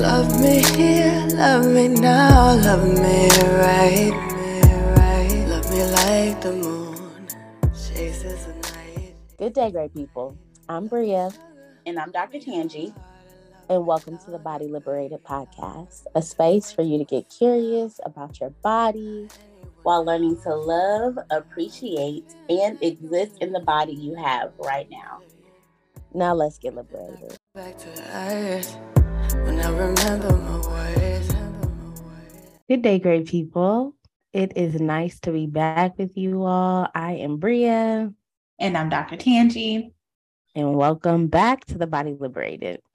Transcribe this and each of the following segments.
Love me here, love me now, love me right, right. Love me like the moon chases the night. Good day, great people. I'm Breah. And I'm Dr. Tangie. And welcome to the Body Liberated Podcast, a space for you to get curious about your body while learning to love, appreciate, and exist in the body you have right now. Now let's get liberated. Back to earth when I remember my words. Good day, great people. It is nice to be back with you all. I am Breah. And I'm Dr. Tangie. And welcome back to the Body Liberated.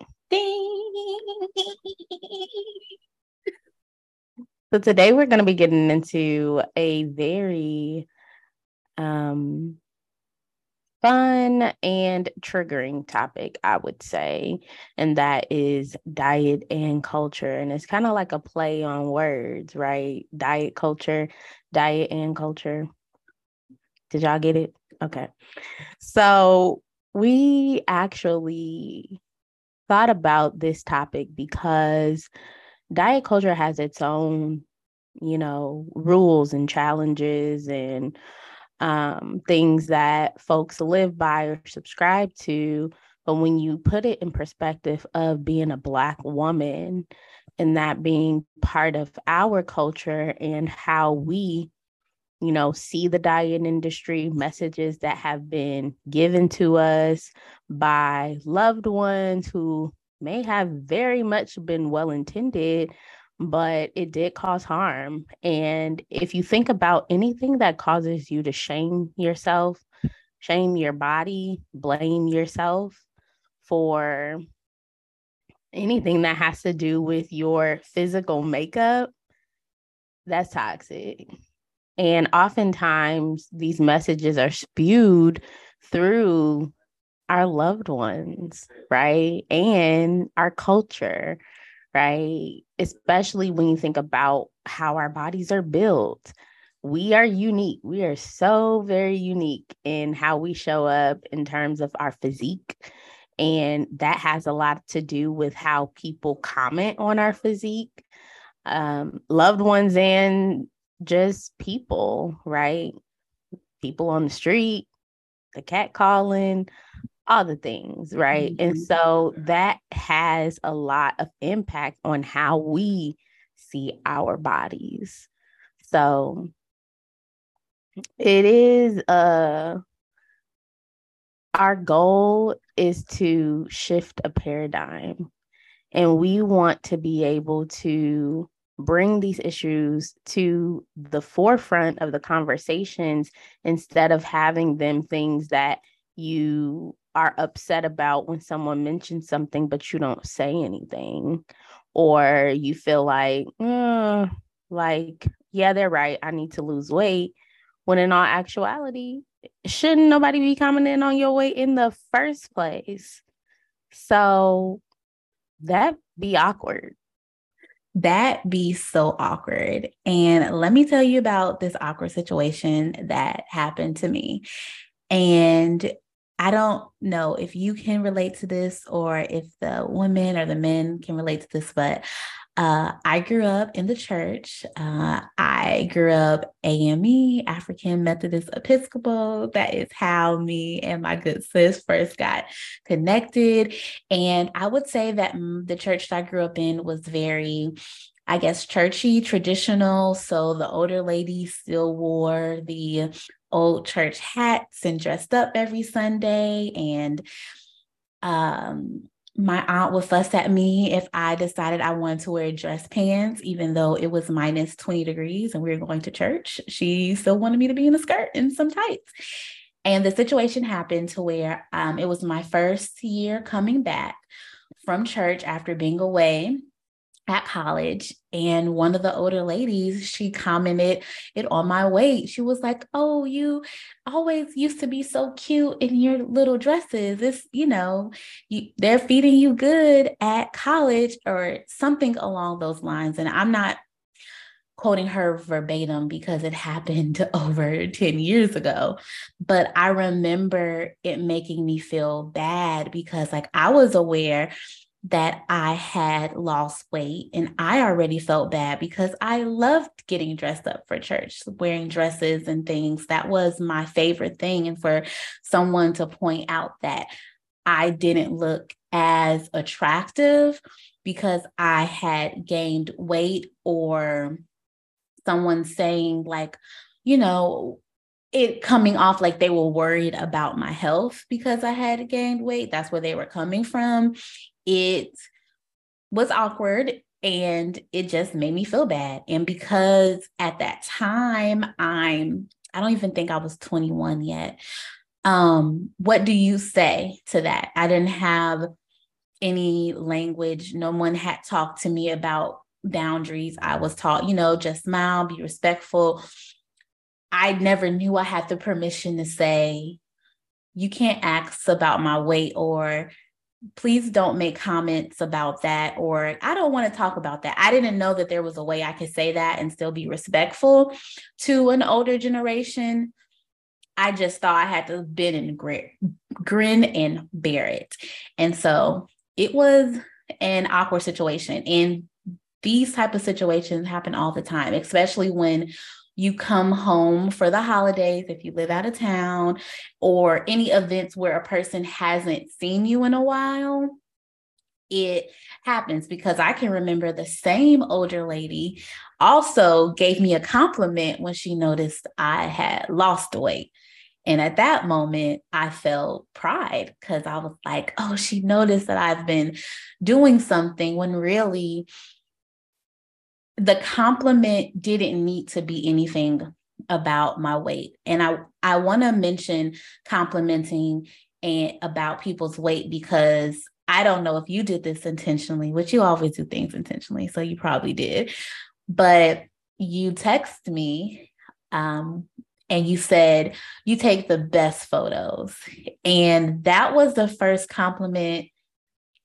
So today we're going to be getting into a very um fun and triggering topic, I would say, and that is diet and culture. And it's kind of like a play on words, right? Diet culture, diet and culture. Did y'all get it? Okay. So we actually thought about this topic because diet culture has its own, you know, rules and challenges and um, things that folks live by or subscribe to. But when you put it in perspective of being a Black woman and that being part of our culture and how we, you know, see the diet industry, messages that have been given to us by loved ones who may have very much been well intended, but it did cause harm. And if you think about anything that causes you to shame yourself, shame your body, blame yourself for anything that has to do with your physical makeup, that's toxic. And oftentimes these messages are spewed through our loved ones, right? And our culture, right? Especially when you think about how our bodies are built. We are unique. We are so very unique in how we show up in terms of our physique. And that has a lot to do with how people comment on our physique, um, loved ones, and just people, right? People on the street, the cat calling, all the things, right? Mm-hmm. And so that has a lot of impact on how we see our bodies. So it is uh our goal is to shift a paradigm and we want to be able to bring these issues to the forefront of the conversations instead of having them things that you are upset about when someone mentions something, but you don't say anything, or you feel like, mm, like, yeah, they're right. I need to lose weight. When in all actuality, shouldn't nobody be commenting on your weight in the first place? So that be awkward. That be so awkward. And let me tell you about this awkward situation that happened to me. And I don't know if you can relate to this or if the women or the men can relate to this, but uh, I grew up in the church. Uh, I grew up AME, African Methodist Episcopal. That is how me and my good sis first got connected. And I would say that the church that I grew up in was very I guess, churchy, traditional. So the older ladies still wore the old church hats and dressed up every Sunday. And um, my aunt would fuss at me if I decided I wanted to wear dress pants, even though it was minus 20 degrees and we were going to church. She still wanted me to be in a skirt and some tights. And the situation happened to where um, it was my first year coming back from church after being away at college and one of the older ladies she commented it on my weight. She was like oh you always used to be so cute in your little dresses. It's you know you, they're feeding you good at college or something along those lines. And i'm not quoting her verbatim because it happened over 10 years ago but i remember it making me feel bad because like i was aware that I had lost weight and I already felt bad because I loved getting dressed up for church, wearing dresses and things. That was my favorite thing. And for someone to point out that I didn't look as attractive because I had gained weight or someone saying, like, you know, it coming off like they were worried about my health because I had gained weight. That's where they were coming from. It was awkward and it just made me feel bad. And because at that time I'm I don't even think I was 21 yet. Um, what do you say to that? I didn't have any language. No one had talked to me about boundaries. I was taught, you know, just smile, be respectful. I never knew I had the permission to say, you can't ask about my weight or please don't make comments about that or I don't want to talk about that. I didn't know that there was a way I could say that and still be respectful to an older generation. I just thought I had to bend and grin, grin and bear it. And so it was an awkward situation. And these type of situations happen all the time, especially when you come home for the holidays if you live out of town or any events where a person hasn't seen you in a while it happens because I can remember the same older lady also gave me a compliment when she noticed I had lost weight. And at that moment, I felt pride because I was like, oh, she noticed that I've been doing something when really the compliment didn't need to be anything about my weight. And I, I want to mention complimenting and about people's weight because I don't know if you did this intentionally, which you always do things intentionally. So you probably did. But you text me um, and you said you take the best photos. And that was the first compliment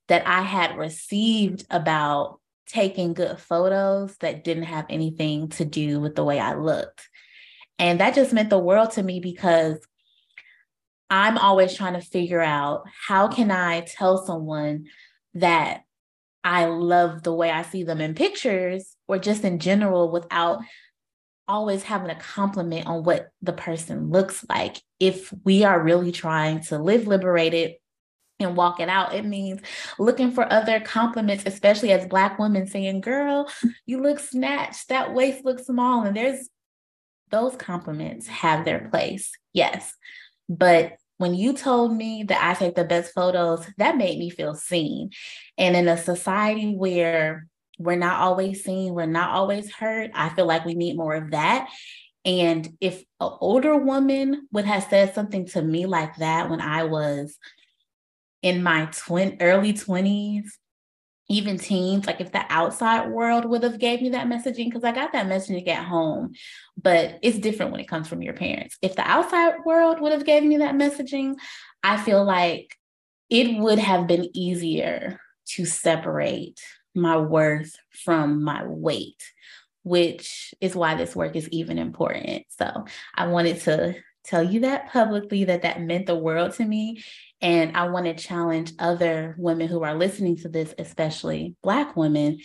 that I had received about taking good photos that didn't have anything to do with the way I looked. And that just meant the world to me because I'm always trying to figure out how can I tell someone that I love the way I see them in pictures or just in general without always having a compliment on what the person looks like if we are really trying to live liberated and walk it out. It means looking for other compliments, especially as Black women saying, Girl, you look snatched, that waist looks small. And there's those compliments have their place, yes. But when you told me that I take the best photos, that made me feel seen. And in a society where we're not always seen, we're not always heard, I feel like we need more of that. And if an older woman would have said something to me like that when I was in my twin early 20s even teens like if the outside world would have gave me that messaging because i got that messaging at home but it's different when it comes from your parents. If the outside world would have gave me that messaging i feel like it would have been easier to separate my worth from my weight which is why this work is even important. So i wanted to tell you that publicly that that meant the world to me and I want to challenge other women who are listening to this, especially Black women,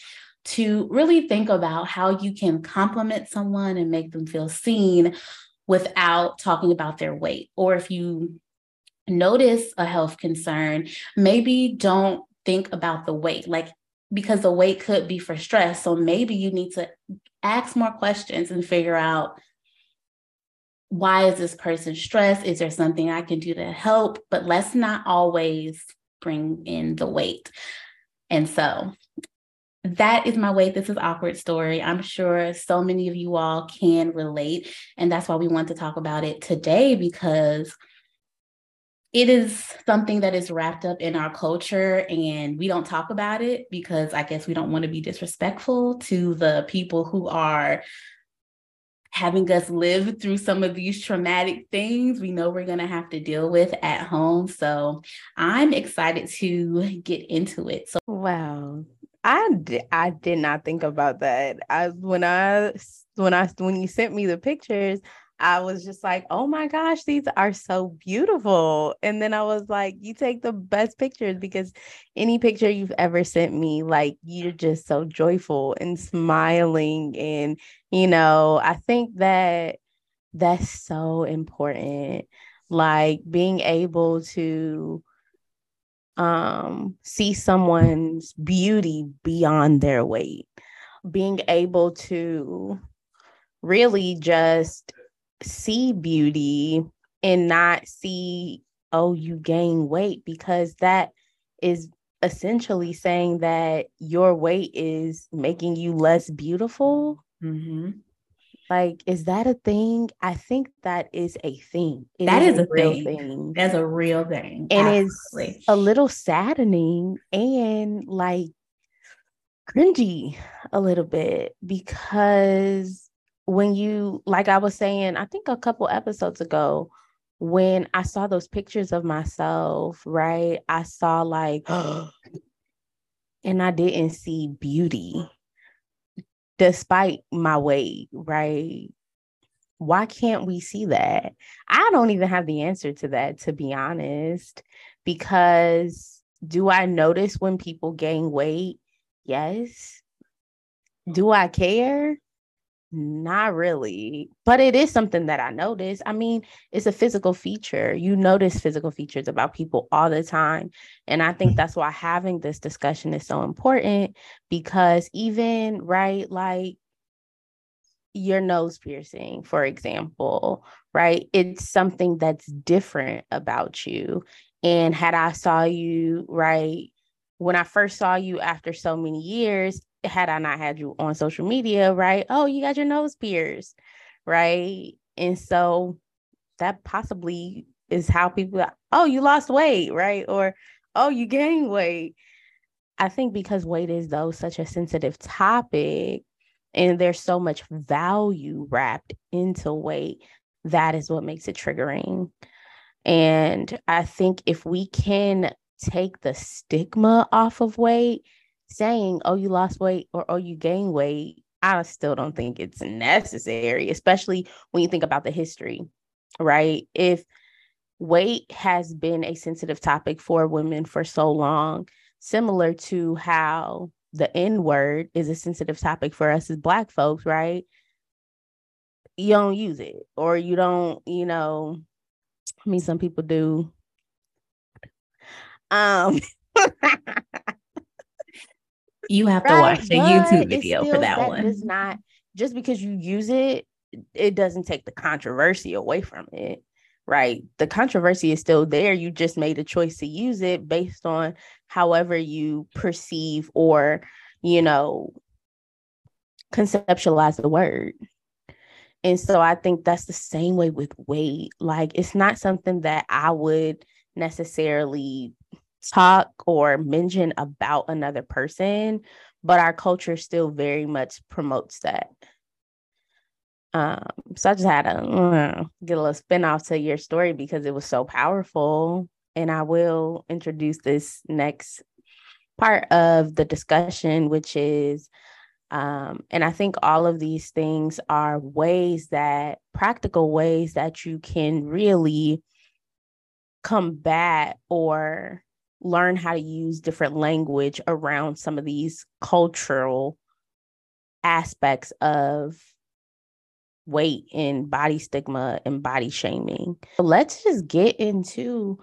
to really think about how you can compliment someone and make them feel seen without talking about their weight. Or if you notice a health concern, maybe don't think about the weight, like because the weight could be for stress. So maybe you need to ask more questions and figure out why is this person stressed? Is there something I can do to help? But let's not always bring in the weight. And so that is my weight. This is awkward story. I'm sure so many of you all can relate. And that's why we want to talk about it today because it is something that is wrapped up in our culture and we don't talk about it because I guess we don't want to be disrespectful to the people who are having us live through some of these traumatic things we know we're going to have to deal with at home. So I'm excited to get into it. So wow. I I did not think about that. I when I when I when you sent me the pictures, I was just like, oh my gosh, these are so beautiful. And then I was like, you take the best pictures because any picture you've ever sent me, like you're just so joyful and smiling. And, you know, I think that that's so important. Like being able to um see someone's beauty beyond their weight being able to really just see beauty and not see, oh, you gain weight, because that is essentially saying that your weight is making you less beautiful. Mm-hmm. Like, is that a thing? I think that is a thing. It that is, is a, real thing. thing. That's a real thing. And Absolutely. it's a little saddening and like cringy a little bit because when you like I was saying, I think a couple episodes ago, when I saw those pictures of myself, right? I saw like and I didn't see beauty despite my weight, right? Why can't we see that? I don't even have the answer to that, to be honest, because do I notice when people gain weight? Yes. Do I care? Not really, but it is something that I notice. I mean, it's a physical feature. You notice physical features about people all the time. And I think mm-hmm. that's why having this discussion is so important because even, right, like your nose piercing, for example, right? It's something that's different about you. And had I saw you, right, when I first saw you after so many years, had I not had you on social media, right? Oh, you got your nose pierced, right? And so that possibly is how people, oh, you lost weight, right? Or, oh, you gained weight. I think because weight is though such a sensitive topic and there's so much value wrapped into weight, that is what makes it triggering. And I think if we can take the stigma off of weight, saying, oh, you lost weight or oh, you gain weight, I still don't think it's necessary, especially when you think about the history, right? If weight has been a sensitive topic for women for so long, similar to how the N word is a sensitive topic for us as Black folks, right? You don't use it, or you don't, you know, I mean, some people do. Um, You have right? to watch the YouTube video for that, that one. Does not just because you use it, it doesn't take the controversy away from it. Right. The controversy is still there. You just made a choice to use it based on however you perceive or, you know, conceptualize the word. And so I think that's the same way with weight. Like it's not something that I would necessarily talk or mention about another person, but our culture still very much promotes that. Um, so I just had to uh, get a little spin off to your story because it was so powerful. And I will introduce this next part of the discussion, which is, um, and I think all of these things are ways that practical ways that you can really combat or learn how to use different language around some of these cultural aspects of weight and body stigma and body shaming. Let's just get into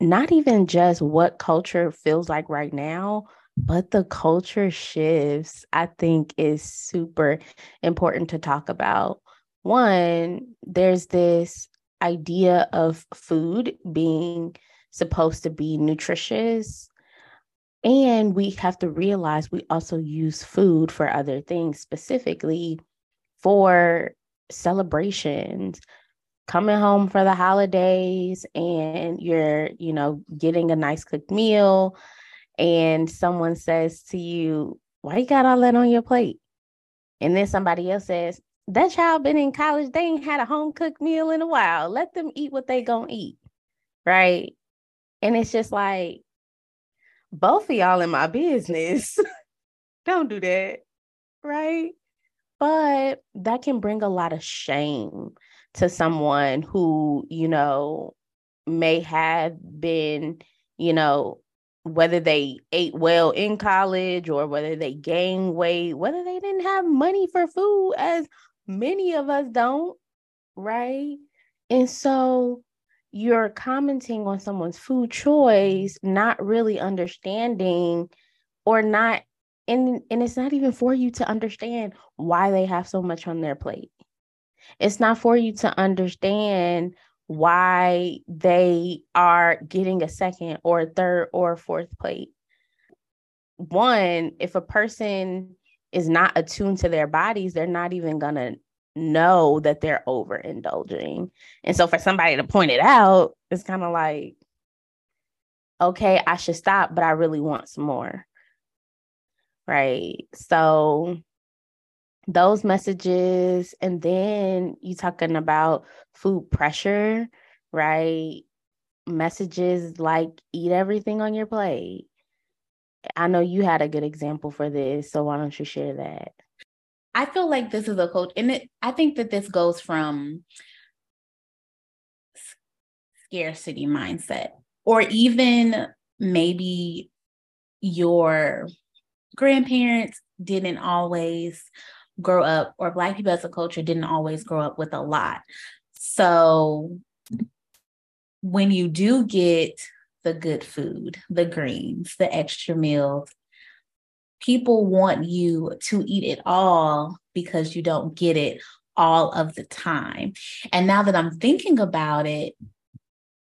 not even just what culture feels like right now, but the culture shifts, I think is super important to talk about. One, there's this idea of food being supposed to be nutritious. And we have to realize we also use food for other things, specifically for celebrations, coming home for the holidays, and you're, you know, getting a nice cooked meal. And someone says to you, Why you got all that on your plate? And then somebody else says, That child been in college, they ain't had a home cooked meal in a while. Let them eat what they gonna eat. Right. And it's just like, both of y'all in my business. Don't do that. Right. But that can bring a lot of shame to someone who, you know, may have been, you know, whether they ate well in college or whether they gained weight, whether they didn't have money for food, as many of us don't, right? And so you're commenting on someone's food choice, mm-hmm. not really understanding or not and and it's not even for you to understand why they have so much on their plate. It's not for you to understand why they are getting a second or a third or a fourth plate. One, if a person is not attuned to their bodies, they're not even going to know that they're overindulging. And so for somebody to point it out, it's kind of like, okay, I should stop, but I really want some more. Right. So those messages, and then you talking about food pressure, right? Messages like eat everything on your plate. I know you had a good example for this, so why don't you share that? I feel like this is a coach, and it, I think that this goes from scarcity mindset, or even maybe your grandparents didn't always grow up, or Black people as a culture didn't always grow up with a lot. So when you do get the good food, the greens, the extra meals, people want you to eat it all because you don't get it all of the time. And now that I'm thinking about it,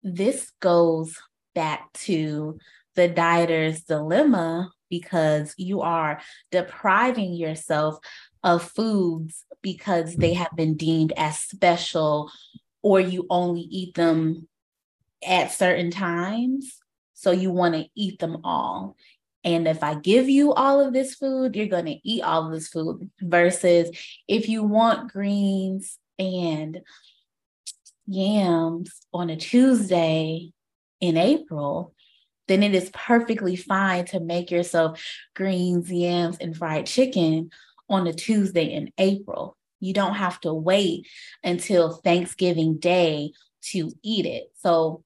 this goes back to the dieter's dilemma because you are depriving yourself of foods because they have been deemed as special or you only eat them at certain times. So you want to eat them all. And if I give you all of this food, you're going to eat all of this food. Versus if you want greens and yams on a Tuesday in April, then it is perfectly fine to make yourself greens, yams, and fried chicken on a Tuesday in April. You don't have to wait until Thanksgiving Day to eat it. So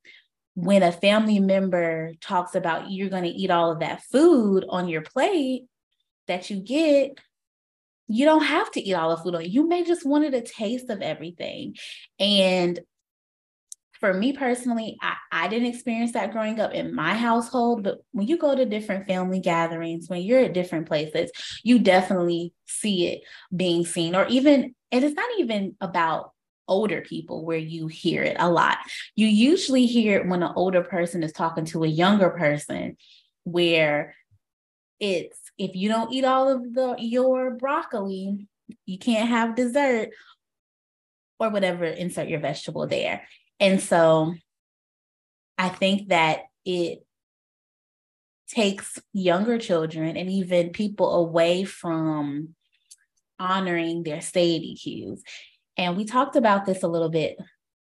when a family member talks about you're going to eat all of that food on your plate that you get, you don't have to eat all the food on you may just wanted a taste of everything. And for me personally, I, I didn't experience that growing up in my household, but when you go to different family gatherings, when you're at different places, you definitely see it being seen, or even, and it's not even about older people where you hear it a lot. You usually hear it when an older person is talking to a younger person, where it's if you don't eat all of the your broccoli, you can't have dessert or whatever, insert your vegetable there. And so I think that it takes younger children and even people away from honoring their satiety cues. And we talked about this a little bit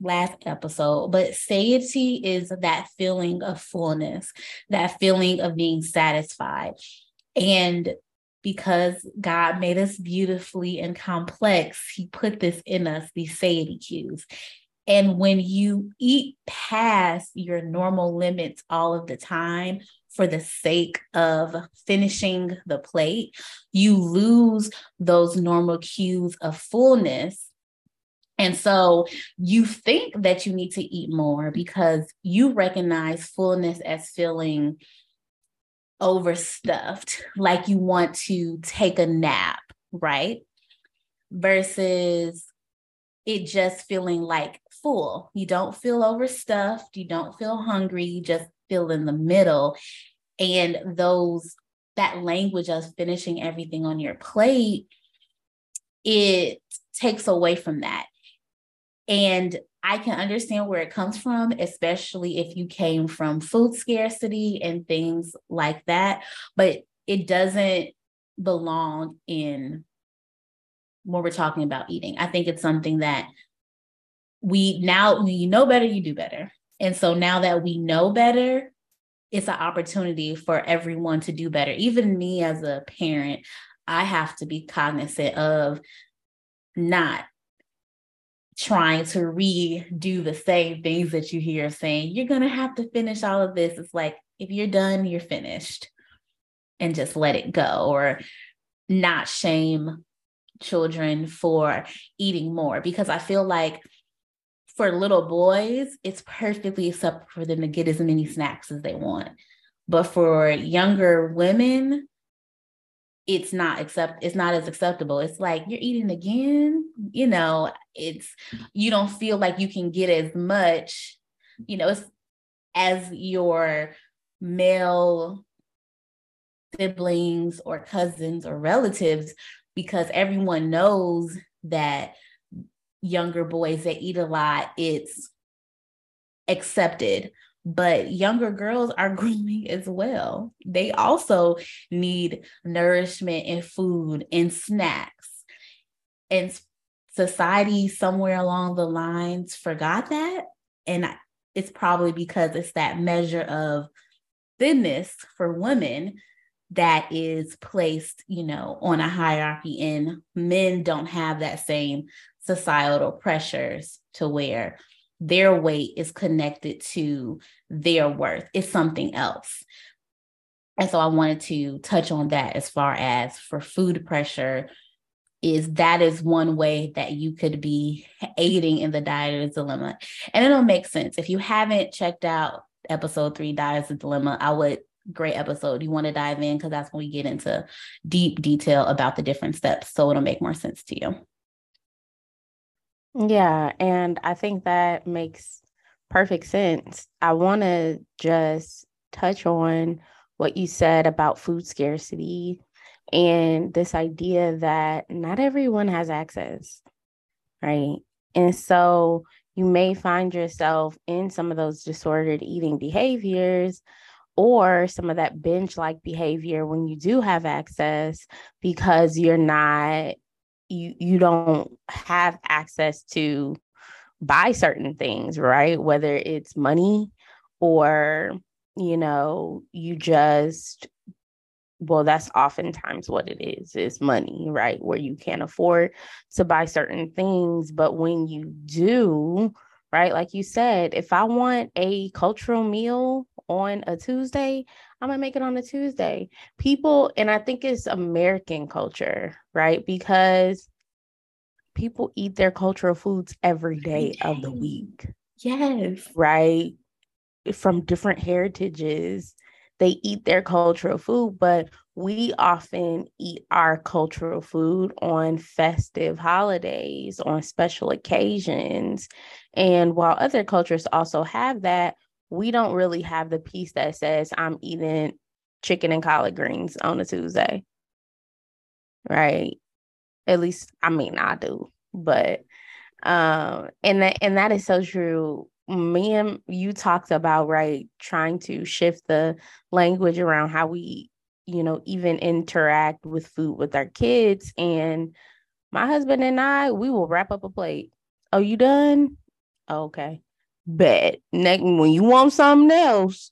last episode, but satiety is that feeling of fullness, that feeling of being satisfied. And because God made us beautifully and complex, He put this in us, these satiety cues. And when you eat past your normal limits all of the time for the sake of finishing the plate, you lose those normal cues of fullness. And so you think that you need to eat more because you recognize fullness as feeling overstuffed, like you want to take a nap, right? Versus it just feeling like full. You don't feel overstuffed. You don't feel hungry. You just feel in the middle. And those, that language of finishing everything on your plate, it takes away from that. And I can understand where it comes from, especially if you came from food scarcity and things like that. But it doesn't belong in when we're talking about eating. I think it's something that we now when you know better, you do better. And so now that we know better, it's an opportunity for everyone to do better. Even me as a parent, I have to be cognizant of not trying to redo the same things that you hear saying, you're going to have to finish all of this. It's like, if you're done, you're finished and just let it go or not shame children for eating more because I feel like for little boys, it's perfectly acceptable for them to get as many snacks as they want. But for younger women, it's not accept it's not as acceptable. It's like you're eating again, you know, it's you don't feel like you can get as much, you know, as your male siblings or cousins or relatives because everyone knows that younger boys that eat a lot it's accepted but younger girls are growing as well. They also need nourishment and food and snacks. And society somewhere along the lines forgot that. And it's probably because it's that measure of thinness for women that is placed, you know, on a hierarchy and men don't have that same societal pressures to where their weight is connected to their worth. It's something else. And so I wanted to touch on that as far as for food pressure is that is one way that you could be aiding in the dieter's dilemma. And it'll make sense. If you haven't checked out episode three, Dieter's Dilemma, I would great episode. You want to dive in because that's when we get into deep detail about the different steps. So it'll make more sense to you. Yeah. And I think that makes perfect sense. I want to just touch on what you said about food scarcity and this idea that not everyone has access, right? And so you may find yourself in some of those disordered eating behaviors or some of that binge like behavior when you do have access because you're not you you don't have access to buy certain things right? Whether it's money or you know you just well that's oftentimes what it is is money right? Where you can't afford to buy certain things. But when you do right like you said if i want a cultural meal on a Tuesday, I'm gonna make it on a Tuesday. People, and I think it's American culture, right? Because people eat their cultural foods every day of the week. Yes. Right. From different heritages, they eat their cultural food, but we often eat our cultural food on festive holidays, on special occasions. And while other cultures also have that, we don't really have the piece that says I'm eating chicken and collard greens on a Tuesday. Right. At least I mean I do. But um and that and that is so true. Me and you talked about right trying to shift the language around how we, you know, even interact with food with our kids. And my husband and I, we will wrap up a plate. Oh, you done? okay Bet. Next, when you want something else,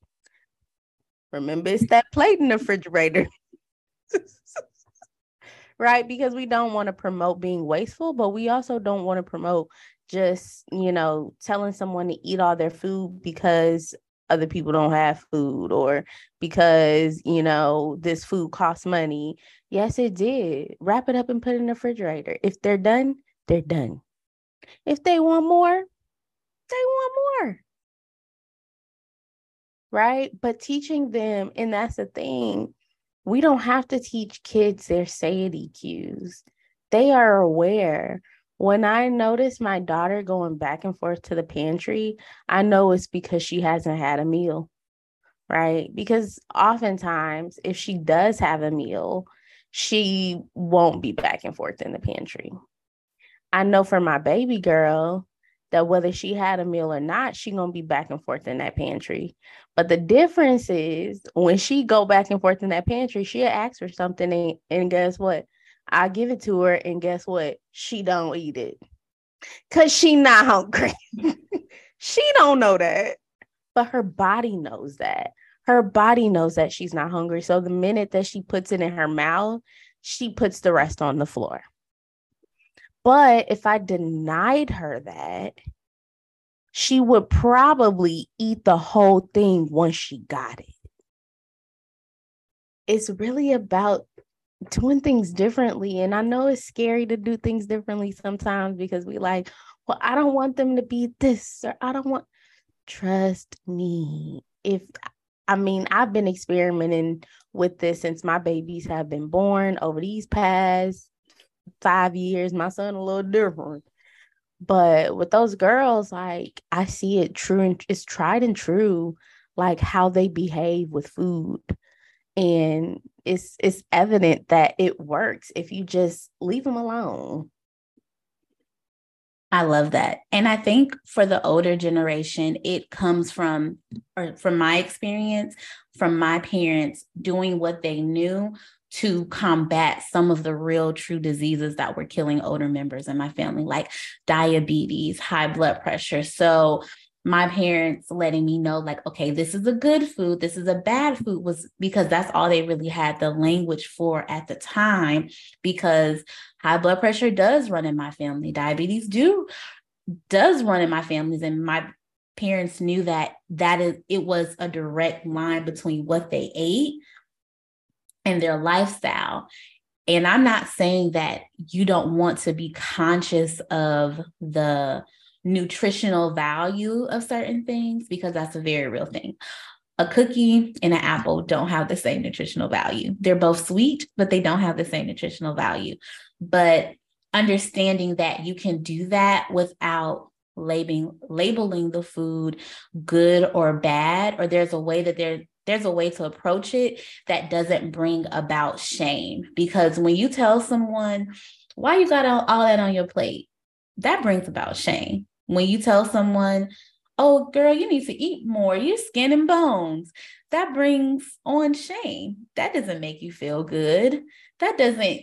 remember it's that plate in the refrigerator. right? Because we don't want to promote being wasteful, but we also don't want to promote just, you know, telling someone to eat all their food because other people don't have food or because, you know, this food costs money. Yes, it did. Wrap it up and put it in the refrigerator. If they're done, they're done. If they want more, they want more. Right. But teaching them, and that's the thing, we don't have to teach kids their satiety cues. They are aware. When I notice my daughter going back and forth to the pantry, I know it's because she hasn't had a meal. Right. Because oftentimes, if she does have a meal, she won't be back and forth in the pantry. I know for my baby girl, that whether she had a meal or not, she gonna be back and forth in that pantry. But the difference is when she go back and forth in that pantry, she'll ask for something and, and guess what? I give it to her and guess what? She don't eat it. Cause she not hungry. she don't know that. But her body knows that. Her body knows that she's not hungry. So the minute that she puts it in her mouth, she puts the rest on the floor. But if I denied her that, she would probably eat the whole thing once she got it. It's really about doing things differently. And I know it's scary to do things differently sometimes because we like, well, I don't want them to be this or I don't want, trust me. If I mean, I've been experimenting with this since my babies have been born over these past five years. My son a little different. But with those girls, like I see it true and it's tried and true, like how they behave with food. And it's it's evident that it works if you just leave them alone. I love that. And I think for the older generation, it comes from, or from my experience, from my parents doing what they knew to combat some of the real true diseases that were killing older members in my family, like diabetes, high blood pressure. So my parents letting me know like okay this is a good food this is a bad food was because that's all they really had the language for at the time because high blood pressure does run in my family diabetes do does run in my families and my parents knew that that is it was a direct line between what they ate and their lifestyle and i'm not saying that you don't want to be conscious of the nutritional value of certain things because that's a very real thing. A cookie and an apple don't have the same nutritional value. They're both sweet, but they don't have the same nutritional value. But understanding that you can do that without labeling labeling the food good or bad or there's a way that there there's a way to approach it that doesn't bring about shame. Because when you tell someone why you got all, all that on your plate? that brings about shame. When you tell someone, oh, girl, you need to eat more, you're skin and bones, that brings on shame. That doesn't make you feel good. That doesn't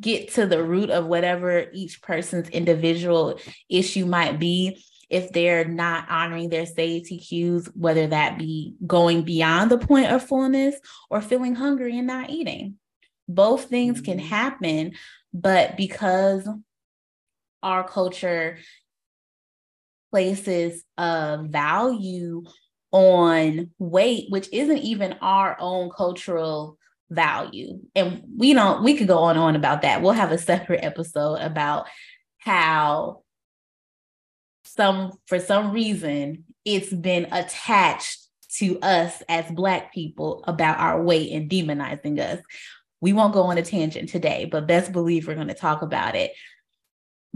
get to the root of whatever each person's individual issue might be if they're not honoring their satiety cues, whether that be going beyond the point of fullness or feeling hungry and not eating. Both things can mm-hmm. happen, but because our culture places a value on weight, which isn't even our own cultural value. And we don't, we could go on and on about that. We'll have a separate episode about how some, for some reason, it's been attached to us as Black people about our weight and demonizing us. We won't go on a tangent today, but best believe we're going to talk about it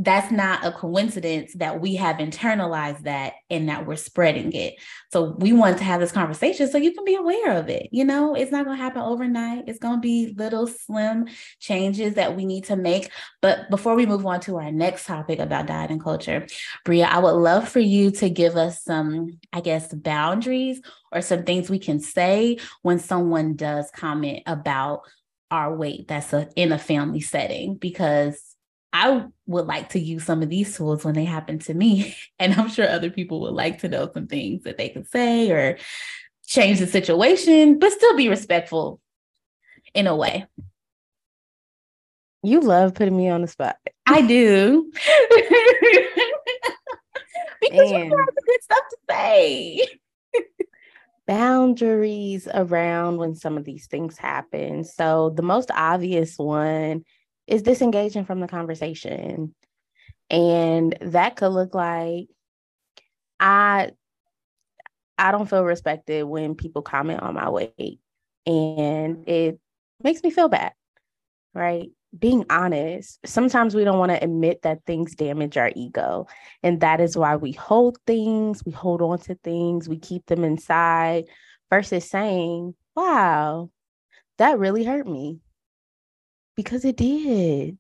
that's not a coincidence that we have internalized that and that we're spreading it. So we want to have this conversation so you can be aware of it. You know, it's not going to happen overnight. It's going to be little slim changes that we need to make. But before we move on to our next topic about diet and culture, Breah, I would love for you to give us some, I guess, boundaries or some things we can say when someone does comment about our weight that's a, in a family setting because I would like to use some of these tools when they happen to me. And I'm sure other people would like to know some things that they could say or change the situation, but still be respectful in a way. You love putting me on the spot. I do. because you have good stuff to say. boundaries around when some of these things happen. So the most obvious one is disengaging from the conversation. And that could look like I I don't feel respected when people comment on my weight. And it makes me feel bad. Right? Being honest, sometimes we don't want to admit that things damage our ego. And that is why we hold things, we hold on to things, we keep them inside versus saying, wow, that really hurt me because it did.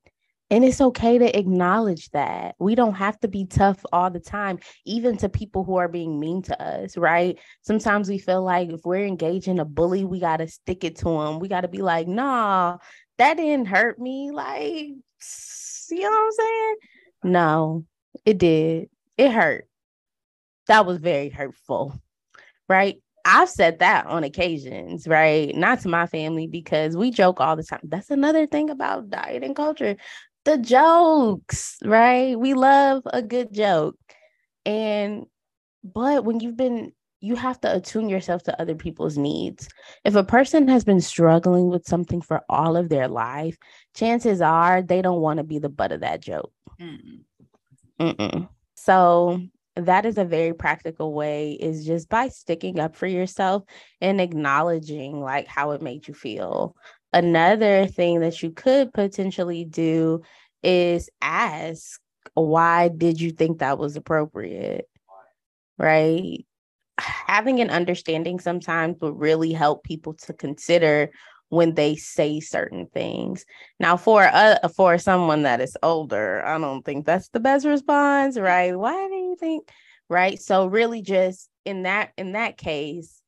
And it's okay to acknowledge that. We don't have to be tough all the time, even to people who are being mean to us, right? Sometimes we feel like if we're engaging a bully, we got to stick it to him. We got to be like, nah, that didn't hurt me. Like, you know what I'm saying? No, it did. It hurt. That was very hurtful, right? I've said that on occasions, right? Not to my family because we joke all the time. That's another thing about diet and culture. the jokes, right? We love a good joke. And but when you've been you have to attune yourself to other people's needs. If a person has been struggling with something for all of their life, chances are they don't want to be the butt of that joke. Mm-mm. Mm-mm. So that is a very practical way is just by sticking up for yourself and acknowledging like how it made you feel. Another thing that you could potentially do is ask why did you think that was appropriate? Right? Having an understanding sometimes would really help people to consider when they say certain things. Now, for uh, for someone that is older, I don't think that's the best response, right? Why do you think? Right. So really, just in that in that case,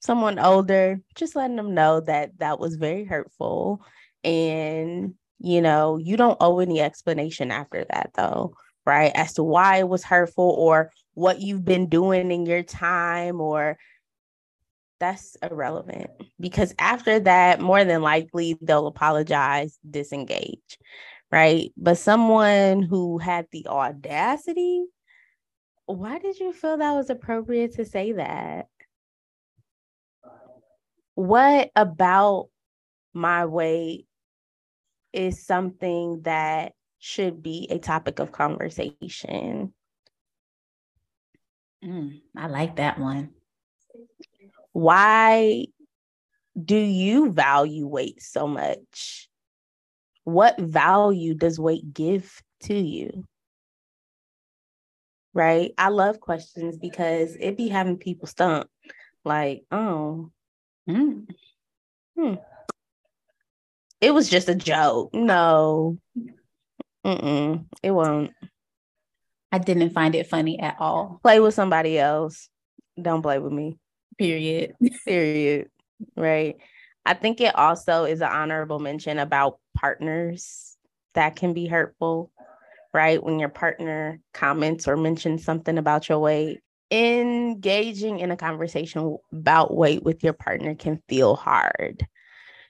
someone older, just letting them know that that was very hurtful, and you know, you don't owe any explanation after that, though, right? As to why it was hurtful or what you've been doing in your time or that's irrelevant because after that, more than likely they'll apologize, disengage, right? But someone who had the audacity, why did you feel that was appropriate to say that? What about my weight is something that should be a topic of conversation? Mm, I like that one why do you value weight so much? What value does weight give to you? Right? I love questions because it be having people stumped. Like, oh, mm, hmm. It was just a joke. No. Mm-mm, it won't. I didn't find it funny at all. Play with somebody else. Don't play with me. Period. Period. Right. I think it also is an honorable mention about partners that can be hurtful, right? When your partner comments or mentions something about your weight, engaging in a conversation about weight with your partner can feel hard,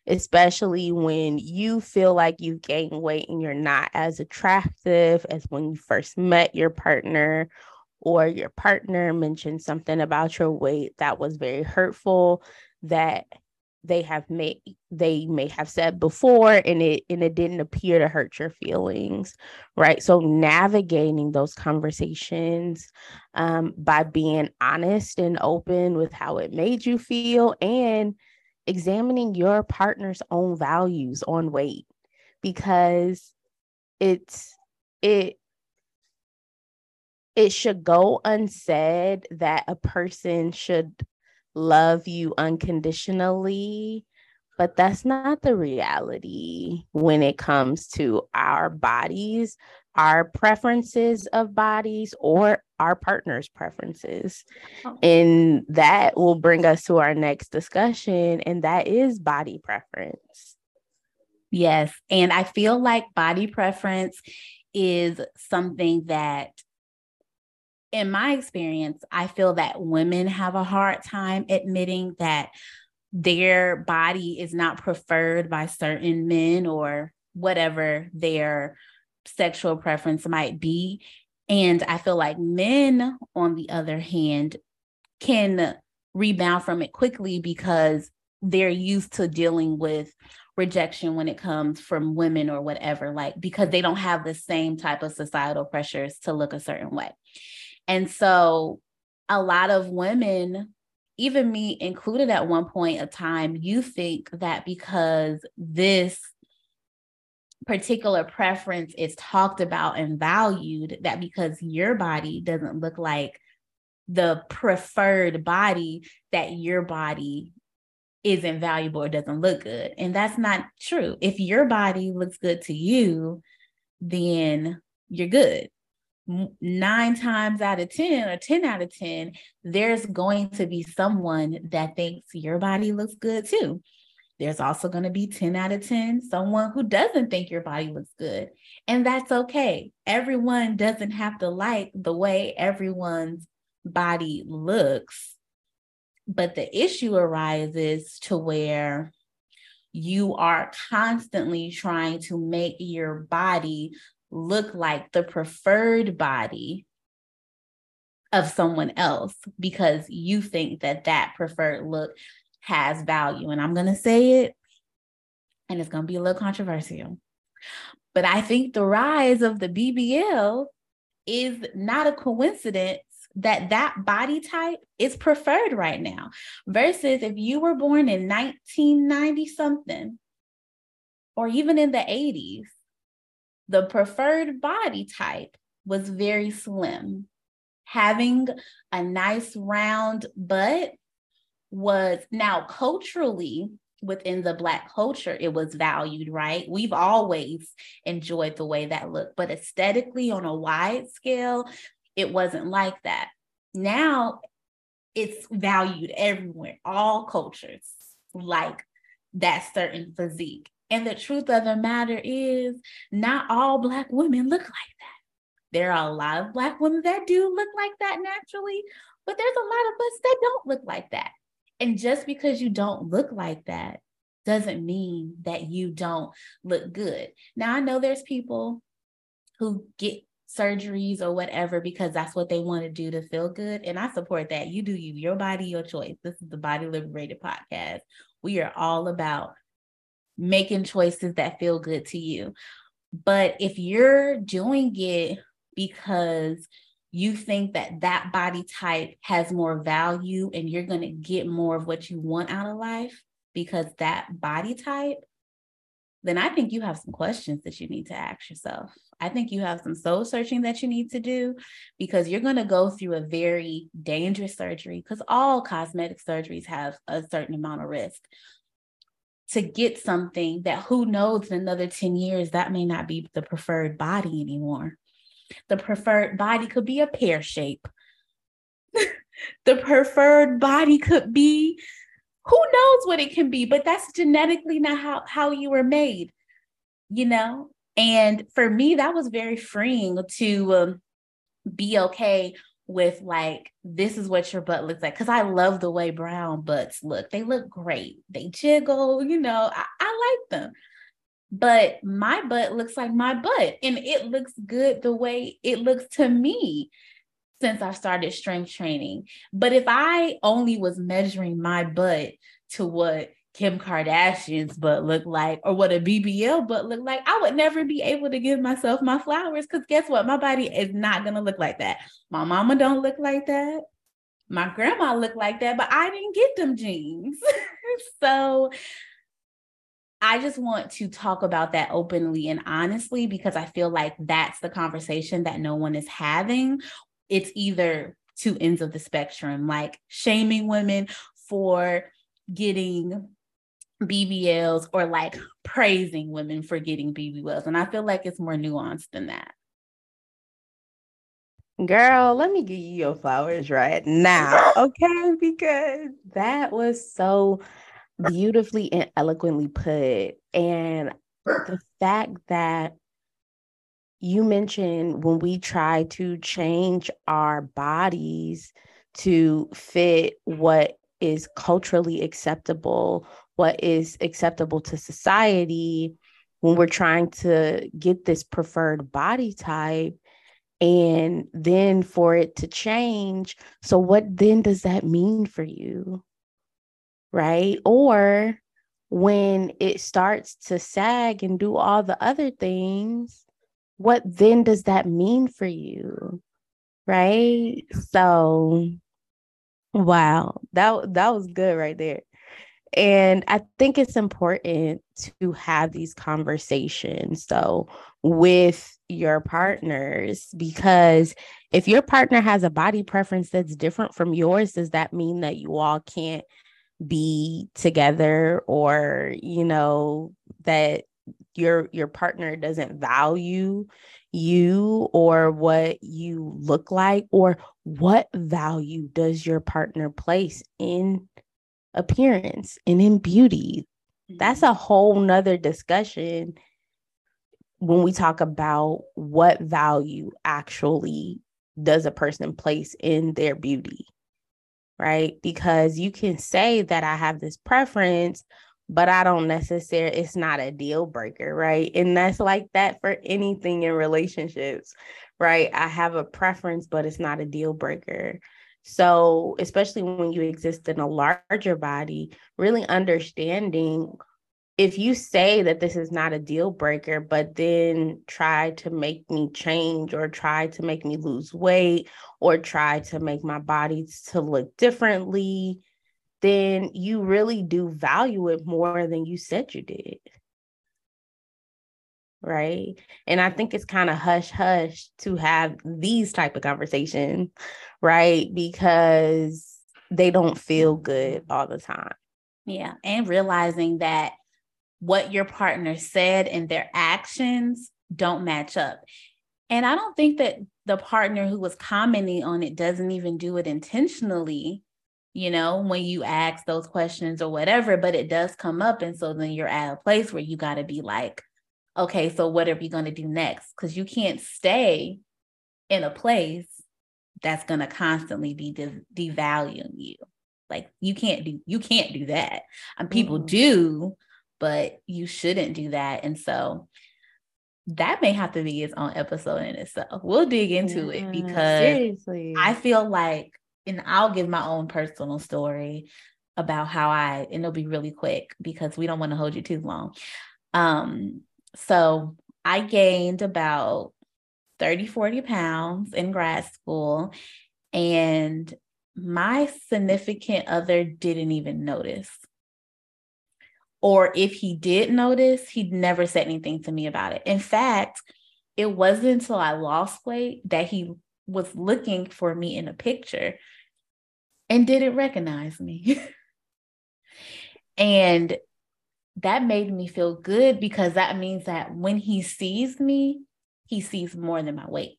especially when you feel like you've gained weight and you're not as attractive as when you first met your partner or your partner mentioned something about your weight that was very hurtful that they have made they may have said before and it and it didn't appear to hurt your feelings right? So navigating those conversations um, by being honest and open with how it made you feel and examining your partner's own values on weight because it's it it should go unsaid that a person should love you unconditionally but that's not the reality when it comes to our bodies our preferences of bodies or our partner's preferences oh. and that will bring us to our next discussion and that is body preference yes and i feel like body preference is something that in my experience, I feel that women have a hard time admitting that their body is not preferred by certain men or whatever their sexual preference might be. And I feel like men, on the other hand, can rebound from it quickly because they're used to dealing with rejection when it comes from women or whatever, like because they don't have the same type of societal pressures to look a certain way. And so a lot of women, even me included at one point of time, you think that because this particular preference is talked about and valued, that because your body doesn't look like the preferred body, that your body isn't valuable or doesn't look good. And that's not true. If your body looks good to you, then you're good nine times out of 10 or 10 out of 10, there's going to be someone that thinks your body looks good too. There's also going to be 10 out of 10, someone who doesn't think your body looks good. And that's okay. Everyone doesn't have to like the way everyone's body looks. But the issue arises to where you are constantly trying to make your body look like the preferred body of someone else because you think that that preferred look has value. And I'm going to say it, and it's going to be a little controversial. But I think the rise of the BBL is not a coincidence that that body type is preferred right now versus if you were born in 1990 something or even in the 80s the preferred body type was very slim. Having a nice round butt was now culturally within the black culture it was valued right? We've always enjoyed the way that looked but aesthetically on a wide scale it wasn't like that. Now it's valued everywhere all cultures like that certain physique and the truth of the matter is not all black women look like that there are a lot of black women that do look like that naturally but there's a lot of us that don't look like that and just because you don't look like that doesn't mean that you don't look good. Now, I know there's people who get surgeries or whatever because that's what they want to do to feel good. And I support that. You do you, your body, your choice. This is the Body Liberated podcast. We are all about making choices that feel good to you. But if you're doing it because you think that that body type has more value and you're going to get more of what you want out of life because that body type, then I think you have some questions that you need to ask yourself. I think you have some soul searching that you need to do because you're going to go through a very dangerous surgery because all cosmetic surgeries have a certain amount of risk to get something that who knows in another 10 years that may not be the preferred body anymore the preferred body could be a pear shape. the preferred body could be who knows what it can be, but that's genetically not how, how you were made, you know? And for me, that was very freeing to um, be okay with like, this is what your butt looks like. Cause I love the way brown butts look. They look great. They jiggle, you know, I, I like them but my butt looks like my butt and it looks good the way it looks to me since I started strength training. But if I only was measuring my butt to what Kim Kardashian's butt looked like or what a BBL butt looked like, I would never be able to give myself my flowers because guess what? My body is not going to look like that. My mama don't look like that. My grandma looked like that, but I didn't get them genes. so I just want to talk about that openly and honestly because I feel like that's the conversation that no one is having. It's either two ends of the spectrum, like shaming women for getting BBLs or like praising women for getting BBLs. And I feel like it's more nuanced than that. Girl, let me give you your flowers right now, okay? Because that was so beautifully and eloquently put. And the fact that you mentioned when we try to change our bodies to fit what is culturally acceptable, what is acceptable to society, when we're trying to get this preferred body type, and then for it to change. So, what then does that mean for you? right? Or when it starts to sag and do all the other things, what then does that mean for you? Right? So wow, that that was good right there. And I think it's important to have these conversations so with your partners because if your partner has a body preference that's different from yours, does that mean that you all can't be together or you know that your your partner doesn't value you or what you look like? Or what value does your partner place in appearance and in beauty that's mm-hmm. a whole nother discussion when we talk about what value actually does a person place in their beauty right? Because you can say that I have this preference, but I don't necessarily, it's not a deal breaker, right? And that's like that for anything in relationships, right? I have a preference, but it's not a deal breaker. So, especially when you exist in a larger body, really understanding if you say that this is not a deal breaker, but then try to make me change or try to make me lose weight or try to make my body to look differently, then you really do value it more than you said you did. Right. And I think it's kind of hush hush to have these type of conversations, right? Because they don't feel good all the time. Yeah. And realizing that what your partner said and their actions don't match up. And I don't think that the partner who was commenting on it doesn't even do it intentionally, you know, when you ask those questions or whatever, but it does come up. And so then you're at a place where you got to be like, okay, so what are we going to do next? Because you can't stay in a place that's going to constantly be de- devaluing you. Like you can't do you can't do that. And people mm-hmm. do, but you shouldn't do that. And so that may have to be its own episode in itself. We'll dig into yeah, it because seriously. I feel like, and I'll give my own personal story about how I, and it'll be really quick because we don't want to hold you too long. Um, so I gained about 30, 40 pounds in grad school, and my significant other didn't even notice or if he did notice, he'd never said anything to me about it. In fact, it wasn't until I lost weight that he was looking for me in a picture and didn't recognize me. and that made me feel good because that means that when he sees me, he sees more than my weight.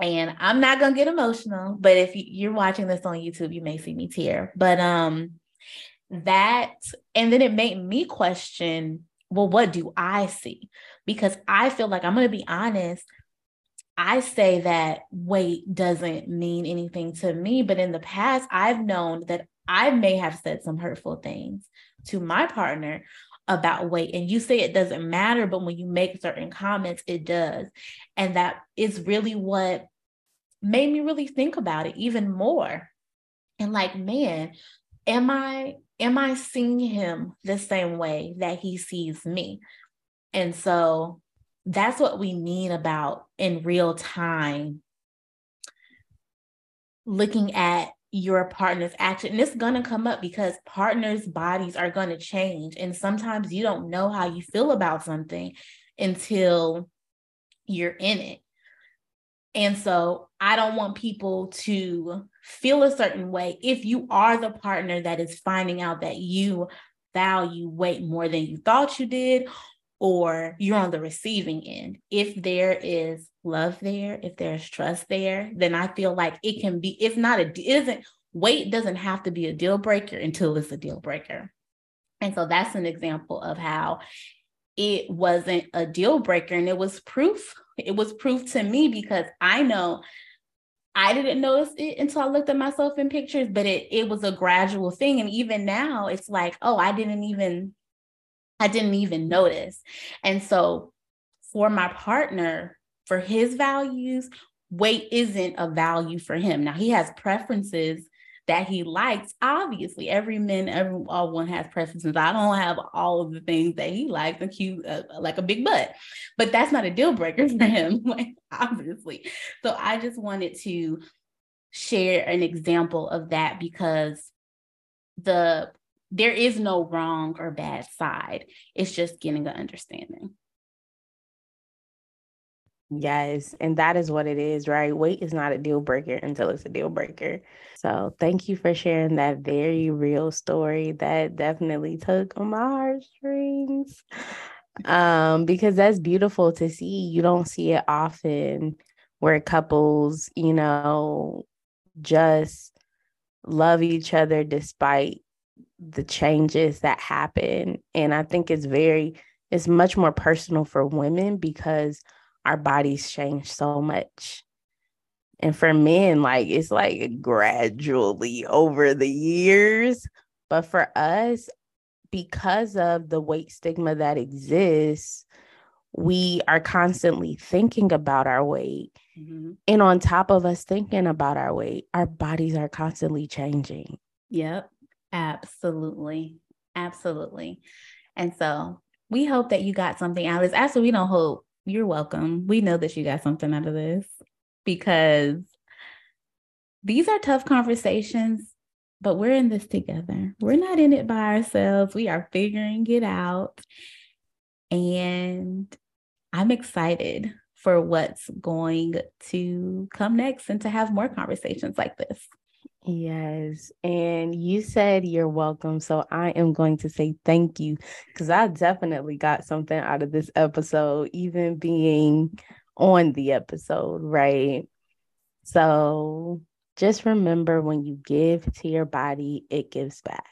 And I'm not gonna get emotional, but if you're watching this on YouTube, you may see me tear. But um, that and then it made me question well what do i see because i feel like i'm going to be honest i say that weight doesn't mean anything to me but in the past i've known that i may have said some hurtful things to my partner about weight and you say it doesn't matter but when you make certain comments it does and that is really what made me really think about it even more and like man am i am I seeing him the same way that he sees me? And so that's what we mean about in real time looking at your partner's action. And it's going to come up because partners' bodies are going to change. And sometimes you don't know how you feel about something until you're in it. And so I don't want people to feel a certain way if you are the partner that is finding out that you value weight more than you thought you did, or you're on the receiving end. If there is love there, if there's trust there, then I feel like it can be, if not it isn't, weight doesn't have to be a deal breaker until it's a deal breaker. And so that's an example of how it wasn't a deal breaker and it was proof. It was proof to me because I know I didn't notice it until I looked at myself in pictures, but it it was a gradual thing. And even now it's like, oh, I didn't even, I didn't even notice. And so for my partner, for his values, weight isn't a value for him. Now he has preferences that he likes. Obviously, every man, every all one has preferences. I don't have all of the things that he likes, and cute, uh, like a big butt, but that's not a deal breaker for him, like obviously. So I just wanted to share an example of that because the there is no wrong or bad side. It's just getting an understanding. Yes. And that is what it is, right? Weight is not a deal breaker until it's a deal breaker. So thank you for sharing that very real story that definitely took on my heartstrings. Um, because that's beautiful to see. You don't see it often where couples, you know, just love each other despite the changes that happen. And I think it's very, it's much more personal for women because our bodies change so much. And for men, like it's like gradually over the years, But for us, because of the weight stigma that exists, we are constantly thinking about our weight. Mm-hmm. And on top of us thinking about our weight, our bodies are constantly changing. Yep, absolutely. Absolutely. And so we hope that you got something out of this. Actually, we don't hope. You're welcome. We know that you got something out of this because these are tough conversations, but we're in this together. We're not in it by ourselves. We are figuring it out. And I'm excited for what's going to come next and to have more conversations like this. Yes. And you said you're welcome. So I am going to say thank you because I definitely got something out of this episode, even being on the episode, right? So just remember when you give to your body, it gives back.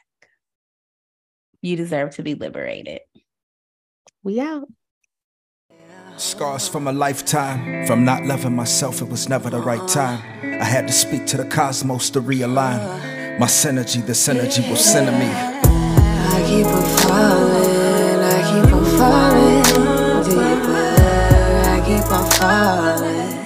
You deserve to be liberated. We out. Scars from a lifetime, from not loving myself, it was never the right time. I had to speak to the cosmos to realign my synergy. The synergy will send me. I keep on falling, I keep on falling deeper. I keep on falling.